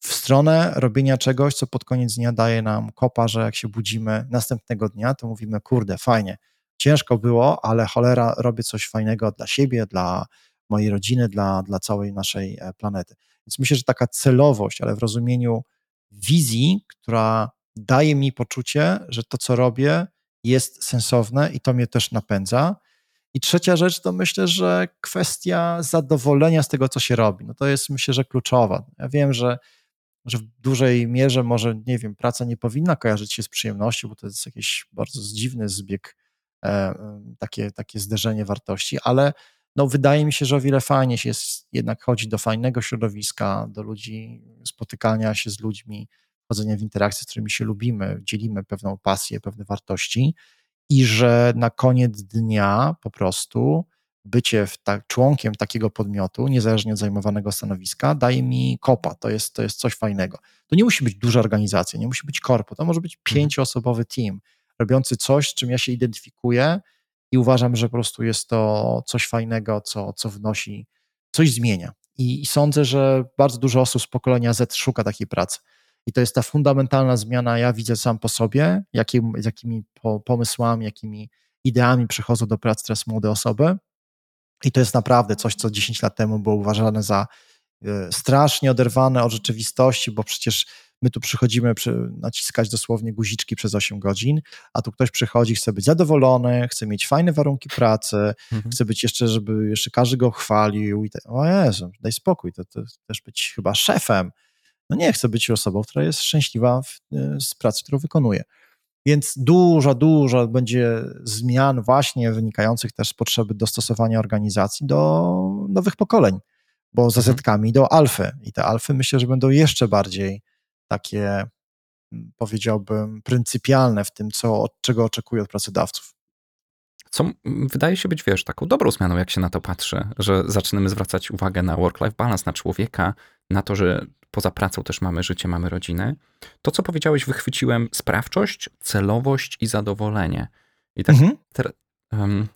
S2: w stronę robienia czegoś, co pod koniec dnia daje nam kopa, że jak się budzimy następnego dnia, to mówimy, kurde, fajnie, ciężko było, ale cholera, robię coś fajnego dla siebie, dla mojej rodziny, dla, dla całej naszej e, planety. Więc myślę, że taka celowość, ale w rozumieniu wizji, która daje mi poczucie, że to, co robię, jest sensowne i to mnie też napędza. I trzecia rzecz to myślę, że kwestia zadowolenia z tego, co się robi. No to jest myślę, że kluczowa. Ja wiem, że, że w dużej mierze może, nie wiem, praca nie powinna kojarzyć się z przyjemnością, bo to jest jakiś bardzo dziwny zbieg, e, takie, takie zderzenie wartości, ale no wydaje mi się, że o wiele fajnie się jest jednak chodzić do fajnego środowiska, do ludzi, spotykania się z ludźmi, wchodzenia w interakcje, z którymi się lubimy, dzielimy pewną pasję, pewne wartości i że na koniec dnia po prostu bycie ta, członkiem takiego podmiotu, niezależnie od zajmowanego stanowiska, daje mi kopa. To jest, to jest coś fajnego. To nie musi być duża organizacja, nie musi być korpo, to może być mhm. pięcioosobowy team, robiący coś, z czym ja się identyfikuję i uważam, że po prostu jest to coś fajnego, co, co wnosi, coś zmienia. I, I sądzę, że bardzo dużo osób z pokolenia Z szuka takiej pracy. I to jest ta fundamentalna zmiana, ja widzę sam po sobie, jakim, jakimi pomysłami, jakimi ideami przychodzą do pracy teraz młode osoby. I to jest naprawdę coś, co 10 lat temu było uważane za e, strasznie oderwane od rzeczywistości, bo przecież my tu przychodzimy przy, naciskać dosłownie guziczki przez 8 godzin, a tu ktoś przychodzi, chce być zadowolony, chce mieć fajne warunki pracy, mhm. chce być jeszcze, żeby jeszcze każdy go chwalił i te, o Jezu, daj spokój, to, to też być chyba szefem, no nie chcę być osobą, która jest szczęśliwa w, e, z pracy, którą wykonuje. Więc dużo, dużo będzie zmian właśnie wynikających też z potrzeby dostosowania organizacji do nowych pokoleń, bo z mhm. zetkami do alfy. I te alfy myślę, że będą jeszcze bardziej takie, powiedziałbym, pryncypialne w tym, co, od czego oczekują od pracodawców.
S1: Co wydaje się być, wiesz, taką dobrą zmianą, jak się na to patrzy, że zaczynamy zwracać uwagę na work-life balance, na człowieka, na to, że poza pracą też mamy życie, mamy rodzinę. To, co powiedziałeś, wychwyciłem sprawczość, celowość i zadowolenie. I tak mhm. ter, um,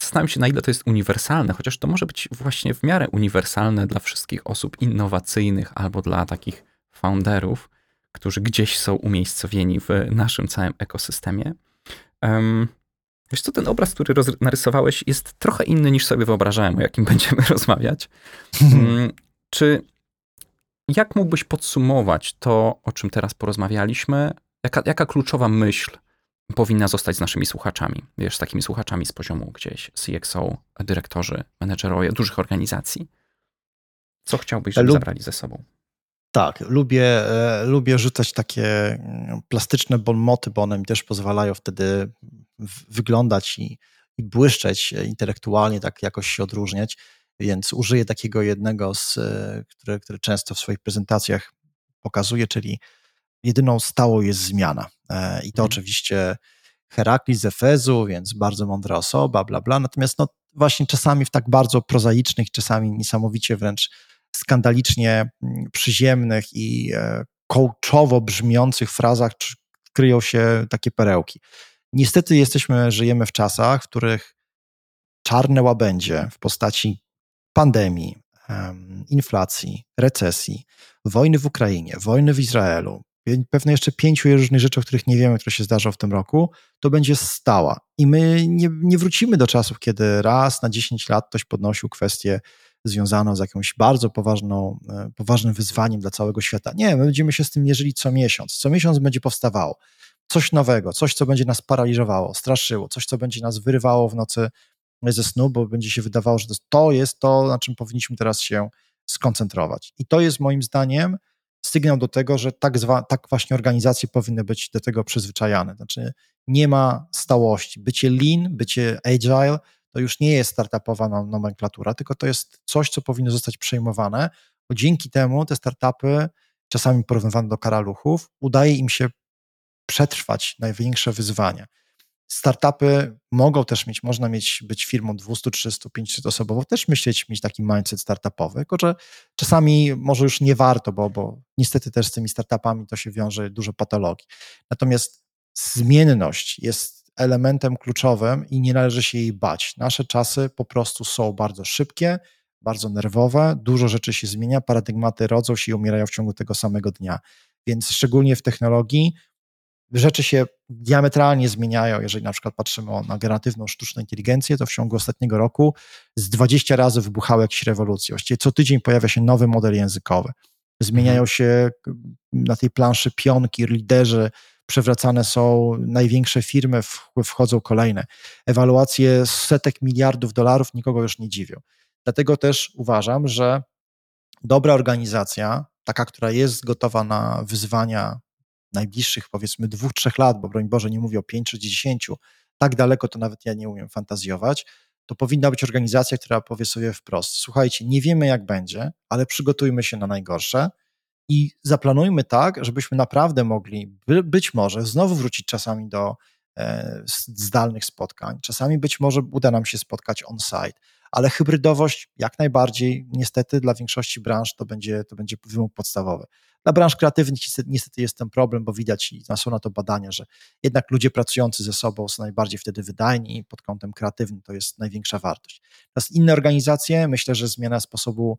S1: zastanawiam się, na ile to jest uniwersalne, chociaż to może być właśnie w miarę uniwersalne dla wszystkich osób innowacyjnych albo dla takich founderów, którzy gdzieś są umiejscowieni w naszym całym ekosystemie. Um, wiesz co, ten obraz, który narysowałeś jest trochę inny niż sobie wyobrażałem, o jakim będziemy rozmawiać. Um, czy jak mógłbyś podsumować to, o czym teraz porozmawialiśmy? Jaka, jaka kluczowa myśl powinna zostać z naszymi słuchaczami? Wiesz, z takimi słuchaczami z poziomu gdzieś CXO, dyrektorzy, menedżerowie dużych organizacji. Co chciałbyś, żeby Lub... zabrali ze sobą?
S2: Tak, lubię, e, lubię rzucać takie mm, plastyczne bonmoty, bo one mi też pozwalają wtedy wyglądać i, i błyszczeć intelektualnie, tak jakoś się odróżniać. Więc użyję takiego jednego, z, e, które, które często w swoich prezentacjach pokazuję, czyli jedyną stałą jest zmiana. E, I to mhm. oczywiście Heraklis z Efezu, więc bardzo mądra osoba, bla, bla. Natomiast no, właśnie czasami w tak bardzo prozaicznych, czasami niesamowicie wręcz skandalicznie mm, przyziemnych i e, coachowo brzmiących frazach kryją się takie perełki. Niestety jesteśmy, żyjemy w czasach, w których czarne łabędzie w postaci pandemii, inflacji, recesji, wojny w Ukrainie, wojny w Izraelu, pewne jeszcze pięciu różnych rzeczy, o których nie wiemy, które się zdarzą w tym roku, to będzie stała. I my nie, nie wrócimy do czasów, kiedy raz na 10 lat ktoś podnosił kwestię związaną z jakimś bardzo poważną, e, poważnym wyzwaniem dla całego świata. Nie, my będziemy się z tym mierzyli co miesiąc. Co miesiąc będzie powstawało coś nowego, coś, co będzie nas paraliżowało, straszyło, coś, co będzie nas wyrywało w nocy ze snu, bo będzie się wydawało, że to jest to, na czym powinniśmy teraz się skoncentrować. I to jest moim zdaniem sygnał do tego, że tak, zwa, tak właśnie organizacje powinny być do tego przyzwyczajane. Znaczy nie ma stałości. Bycie lean, bycie agile to już nie jest startupowa nomenklatura, tylko to jest coś, co powinno zostać przejmowane, bo dzięki temu te startupy, czasami porównywane do karaluchów, udaje im się przetrwać największe wyzwania. Startupy mogą też mieć, można mieć, być firmą 200, 300, 500 osobową, też myśleć, mieć taki mindset startupowy, tylko że czasami może już nie warto, bo, bo niestety też z tymi startupami to się wiąże dużo patologii. Natomiast zmienność jest elementem kluczowym i nie należy się jej bać. Nasze czasy po prostu są bardzo szybkie, bardzo nerwowe, dużo rzeczy się zmienia, paradygmaty rodzą się i umierają w ciągu tego samego dnia. Więc szczególnie w technologii rzeczy się diametralnie zmieniają. Jeżeli na przykład patrzymy na generatywną sztuczną inteligencję, to w ciągu ostatniego roku z 20 razy wybuchały jakieś rewolucje. Właściwie co tydzień pojawia się nowy model językowy. Zmieniają mhm. się na tej planszy pionki, liderzy, przewracane są największe firmy, wchodzą kolejne. Ewaluacje setek miliardów dolarów nikogo już nie dziwią. Dlatego też uważam, że dobra organizacja, taka, która jest gotowa na wyzwania najbliższych powiedzmy dwóch, trzech lat, bo broń Boże nie mówię o pięć czy dziesięciu, tak daleko to nawet ja nie umiem fantazjować, to powinna być organizacja, która powie sobie wprost: Słuchajcie, nie wiemy jak będzie, ale przygotujmy się na najgorsze i zaplanujmy tak, żebyśmy naprawdę mogli by, być może znowu wrócić czasami do e, zdalnych spotkań. Czasami być może uda nam się spotkać on-site, ale hybrydowość jak najbardziej, niestety dla większości branż to będzie, to będzie wymóg podstawowy. Dla branż kreatywnych niestety jest ten problem, bo widać i są na to badania, że jednak ludzie pracujący ze sobą są najbardziej wtedy wydajni i pod kątem kreatywnym to jest największa wartość. Natomiast inne organizacje, myślę, że zmiana sposobu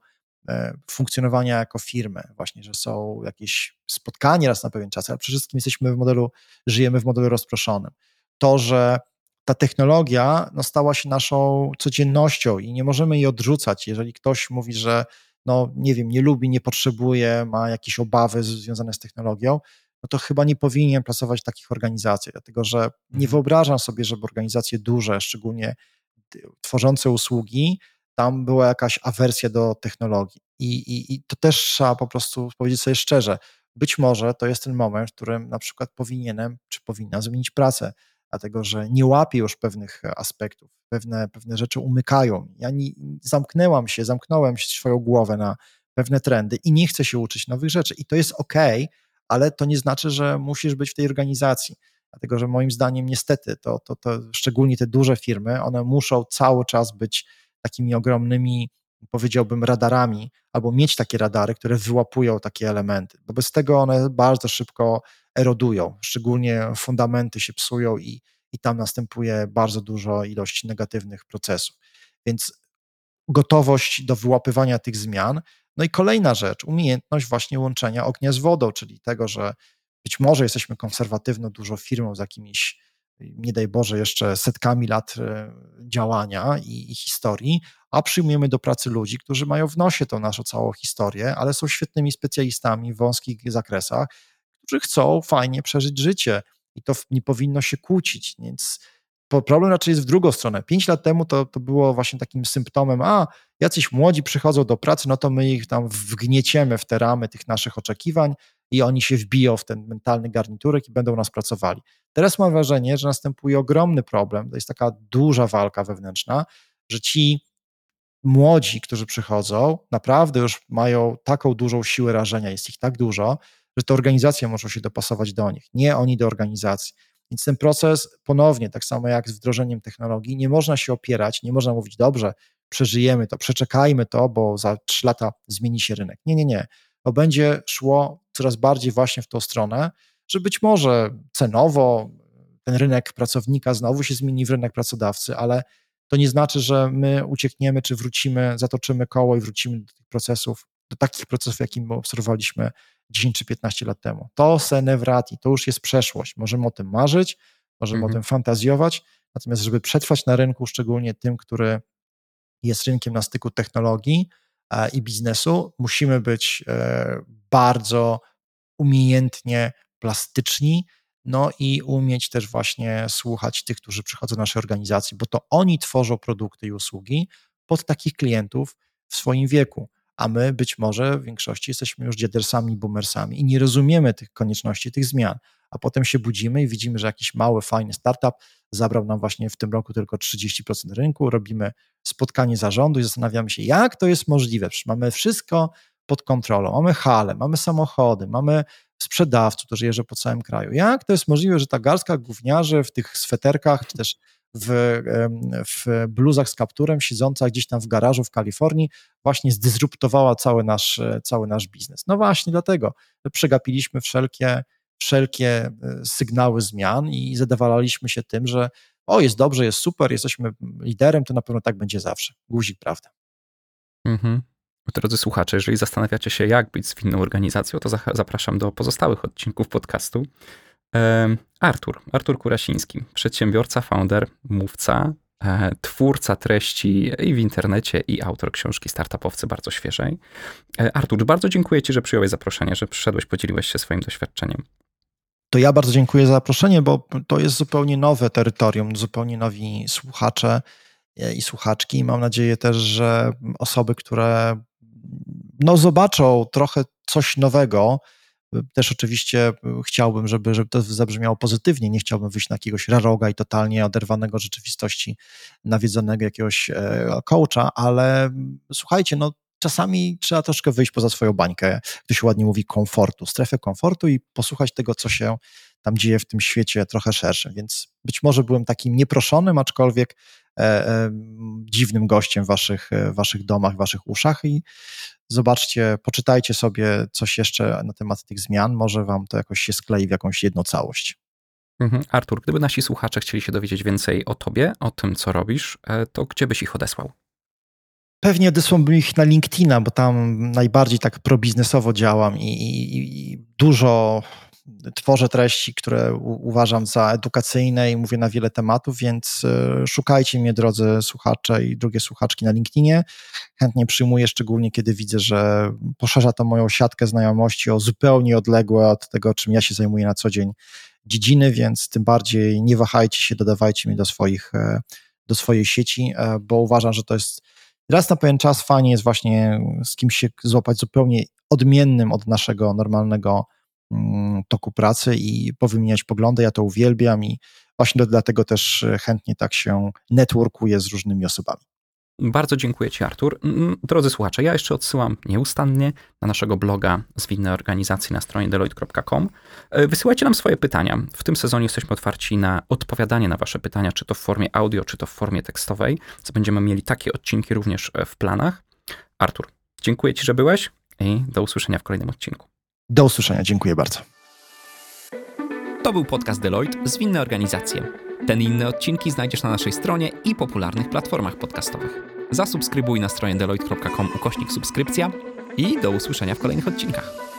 S2: funkcjonowania jako firmy, właśnie, że są jakieś spotkania raz na pewien czas, ale przede wszystkim jesteśmy w modelu, żyjemy w modelu rozproszonym. To, że ta technologia no, stała się naszą codziennością i nie możemy jej odrzucać. Jeżeli ktoś mówi, że no nie wiem, nie lubi, nie potrzebuje, ma jakieś obawy związane z technologią, no to chyba nie powinien pracować w takich organizacjach, dlatego że nie mhm. wyobrażam sobie, żeby organizacje duże, szczególnie tworzące usługi, tam była jakaś awersja do technologii. I, i, I to też trzeba po prostu powiedzieć sobie szczerze. Być może to jest ten moment, w którym na przykład powinienem czy powinna zmienić pracę dlatego że nie łapię już pewnych aspektów, pewne, pewne rzeczy umykają. Ja nie, zamknęłam się, zamknąłem swoją głowę na pewne trendy i nie chcę się uczyć nowych rzeczy. I to jest ok, ale to nie znaczy, że musisz być w tej organizacji. Dlatego, że moim zdaniem niestety to, to, to szczególnie te duże firmy, one muszą cały czas być takimi ogromnymi, powiedziałbym, radarami, albo mieć takie radary, które wyłapują takie elementy, bo bez tego one bardzo szybko erodują, szczególnie fundamenty się psują i, i tam następuje bardzo dużo ilość negatywnych procesów. Więc gotowość do wyłapywania tych zmian. No i kolejna rzecz, umiejętność właśnie łączenia ognia z wodą, czyli tego, że być może jesteśmy konserwatywną dużo firmą z jakimiś, nie daj Boże, jeszcze setkami lat e, działania i, i historii, a przyjmujemy do pracy ludzi, którzy mają w nosie tą naszą całą historię, ale są świetnymi specjalistami w wąskich zakresach, którzy chcą fajnie przeżyć życie i to nie powinno się kłócić, więc problem raczej jest w drugą stronę. Pięć lat temu to, to było właśnie takim symptomem, a jacyś młodzi przychodzą do pracy, no to my ich tam wgnieciemy w te ramy tych naszych oczekiwań i oni się wbiją w ten mentalny garniturek i będą nas pracowali. Teraz mam wrażenie, że następuje ogromny problem, to jest taka duża walka wewnętrzna, że ci młodzi, którzy przychodzą, naprawdę już mają taką dużą siłę rażenia, jest ich tak dużo, że to organizacje muszą się dopasować do nich, nie oni do organizacji. Więc ten proces ponownie, tak samo jak z wdrożeniem technologii, nie można się opierać, nie można mówić, dobrze, przeżyjemy to, przeczekajmy to, bo za trzy lata zmieni się rynek. Nie, nie, nie. To będzie szło coraz bardziej właśnie w tą stronę, że być może cenowo ten rynek pracownika znowu się zmieni w rynek pracodawcy, ale to nie znaczy, że my uciekniemy, czy wrócimy, zatoczymy koło i wrócimy do tych procesów, do takich procesów, jakie obserwowaliśmy 10 czy 15 lat temu. To se ne wrati, to już jest przeszłość. Możemy o tym marzyć, możemy mhm. o tym fantazjować, natomiast żeby przetrwać na rynku, szczególnie tym, który jest rynkiem na styku technologii i biznesu, musimy być e, bardzo umiejętnie plastyczni, no i umieć też właśnie słuchać tych, którzy przychodzą do naszej organizacji, bo to oni tworzą produkty i usługi pod takich klientów w swoim wieku a my być może w większości jesteśmy już dziadersami, boomersami i nie rozumiemy tych konieczności, tych zmian, a potem się budzimy i widzimy, że jakiś mały, fajny startup zabrał nam właśnie w tym roku tylko 30% rynku, robimy spotkanie zarządu i zastanawiamy się, jak to jest możliwe, Przecież mamy wszystko pod kontrolą, mamy hale, mamy samochody, mamy sprzedawców, którzy jeżdżą po całym kraju. Jak to jest możliwe, że ta garstka gówniarzy w tych sweterkach, czy też w, w bluzach z kapturem, siedząca gdzieś tam w garażu w Kalifornii, właśnie zdysruptowała cały nasz, cały nasz biznes. No właśnie dlatego przegapiliśmy wszelkie, wszelkie e, sygnały zmian i zadawalaliśmy się tym, że o, jest dobrze, jest super, jesteśmy liderem, to na pewno tak będzie zawsze. Guzik, prawda.
S1: Mhm. Drodzy słuchacze, jeżeli zastanawiacie się, jak być zwinną organizacją, to zapraszam do pozostałych odcinków podcastu. Artur, Artur Kurasiński, przedsiębiorca, founder, mówca, e, twórca treści i w internecie, i autor książki Startupowcy bardzo świeżej. E, Artur, bardzo dziękuję Ci, że przyjąłeś zaproszenie, że przyszedłeś, podzieliłeś się swoim doświadczeniem.
S2: To ja bardzo dziękuję za zaproszenie, bo to jest zupełnie nowe terytorium, zupełnie nowi słuchacze e, i słuchaczki. Mam nadzieję też, że osoby, które no, zobaczą trochę coś nowego, też oczywiście chciałbym, żeby, żeby to zabrzmiało pozytywnie. Nie chciałbym wyjść na jakiegoś raroga i totalnie oderwanego rzeczywistości, nawiedzonego jakiegoś e, coacha, ale słuchajcie, no czasami trzeba troszkę wyjść poza swoją bańkę, to się ładnie mówi, komfortu, strefę komfortu i posłuchać tego, co się tam dzieje w tym świecie trochę szerszym. Więc być może byłem takim nieproszonym, aczkolwiek e, e, dziwnym gościem w waszych, e, waszych domach, waszych uszach i zobaczcie, poczytajcie sobie coś jeszcze na temat tych zmian, może wam to jakoś się sklei w jakąś jedną całość.
S1: Mhm. Artur, gdyby nasi słuchacze chcieli się dowiedzieć więcej o tobie, o tym, co robisz, e, to gdzie byś ich odesłał?
S2: Pewnie odesłałbym ich na LinkedIna, bo tam najbardziej tak probiznesowo działam i, i, i dużo tworzę treści, które uważam za edukacyjne i mówię na wiele tematów, więc e, szukajcie mnie, drodzy słuchacze i drugie słuchaczki na LinkedInie. Chętnie przyjmuję, szczególnie kiedy widzę, że poszerza to moją siatkę znajomości o zupełnie odległe od tego, czym ja się zajmuję na co dzień dziedziny, więc tym bardziej nie wahajcie się, dodawajcie mnie do swoich, e, do swojej sieci, e, bo uważam, że to jest raz na pewien czas fajnie jest właśnie z kimś się złapać zupełnie odmiennym od naszego normalnego Mm, toku pracy i powymieniać poglądy. Ja to uwielbiam i właśnie dlatego też e, chętnie tak się networkuję z różnymi osobami.
S1: Bardzo dziękuję Ci, Artur. Mm, Drodzy słuchacze, ja jeszcze odsyłam nieustannie na naszego bloga Zwinne Organizacji na stronie deloitte.com. E, Wysyłajcie nam swoje pytania. W tym sezonie jesteśmy otwarci na odpowiadanie na Wasze pytania, czy to w formie audio, czy to w formie tekstowej, co będziemy mieli takie odcinki również e, w planach. Artur, dziękuję Ci, że byłeś i do usłyszenia w kolejnym odcinku.
S2: Do usłyszenia, dziękuję bardzo.
S1: To był podcast Deloitte Zwinne Organizacje. Ten i inne odcinki znajdziesz na naszej stronie i popularnych platformach podcastowych. Zasubskrybuj na stronie deloitte.com ukośnik subskrypcja i do usłyszenia w kolejnych odcinkach.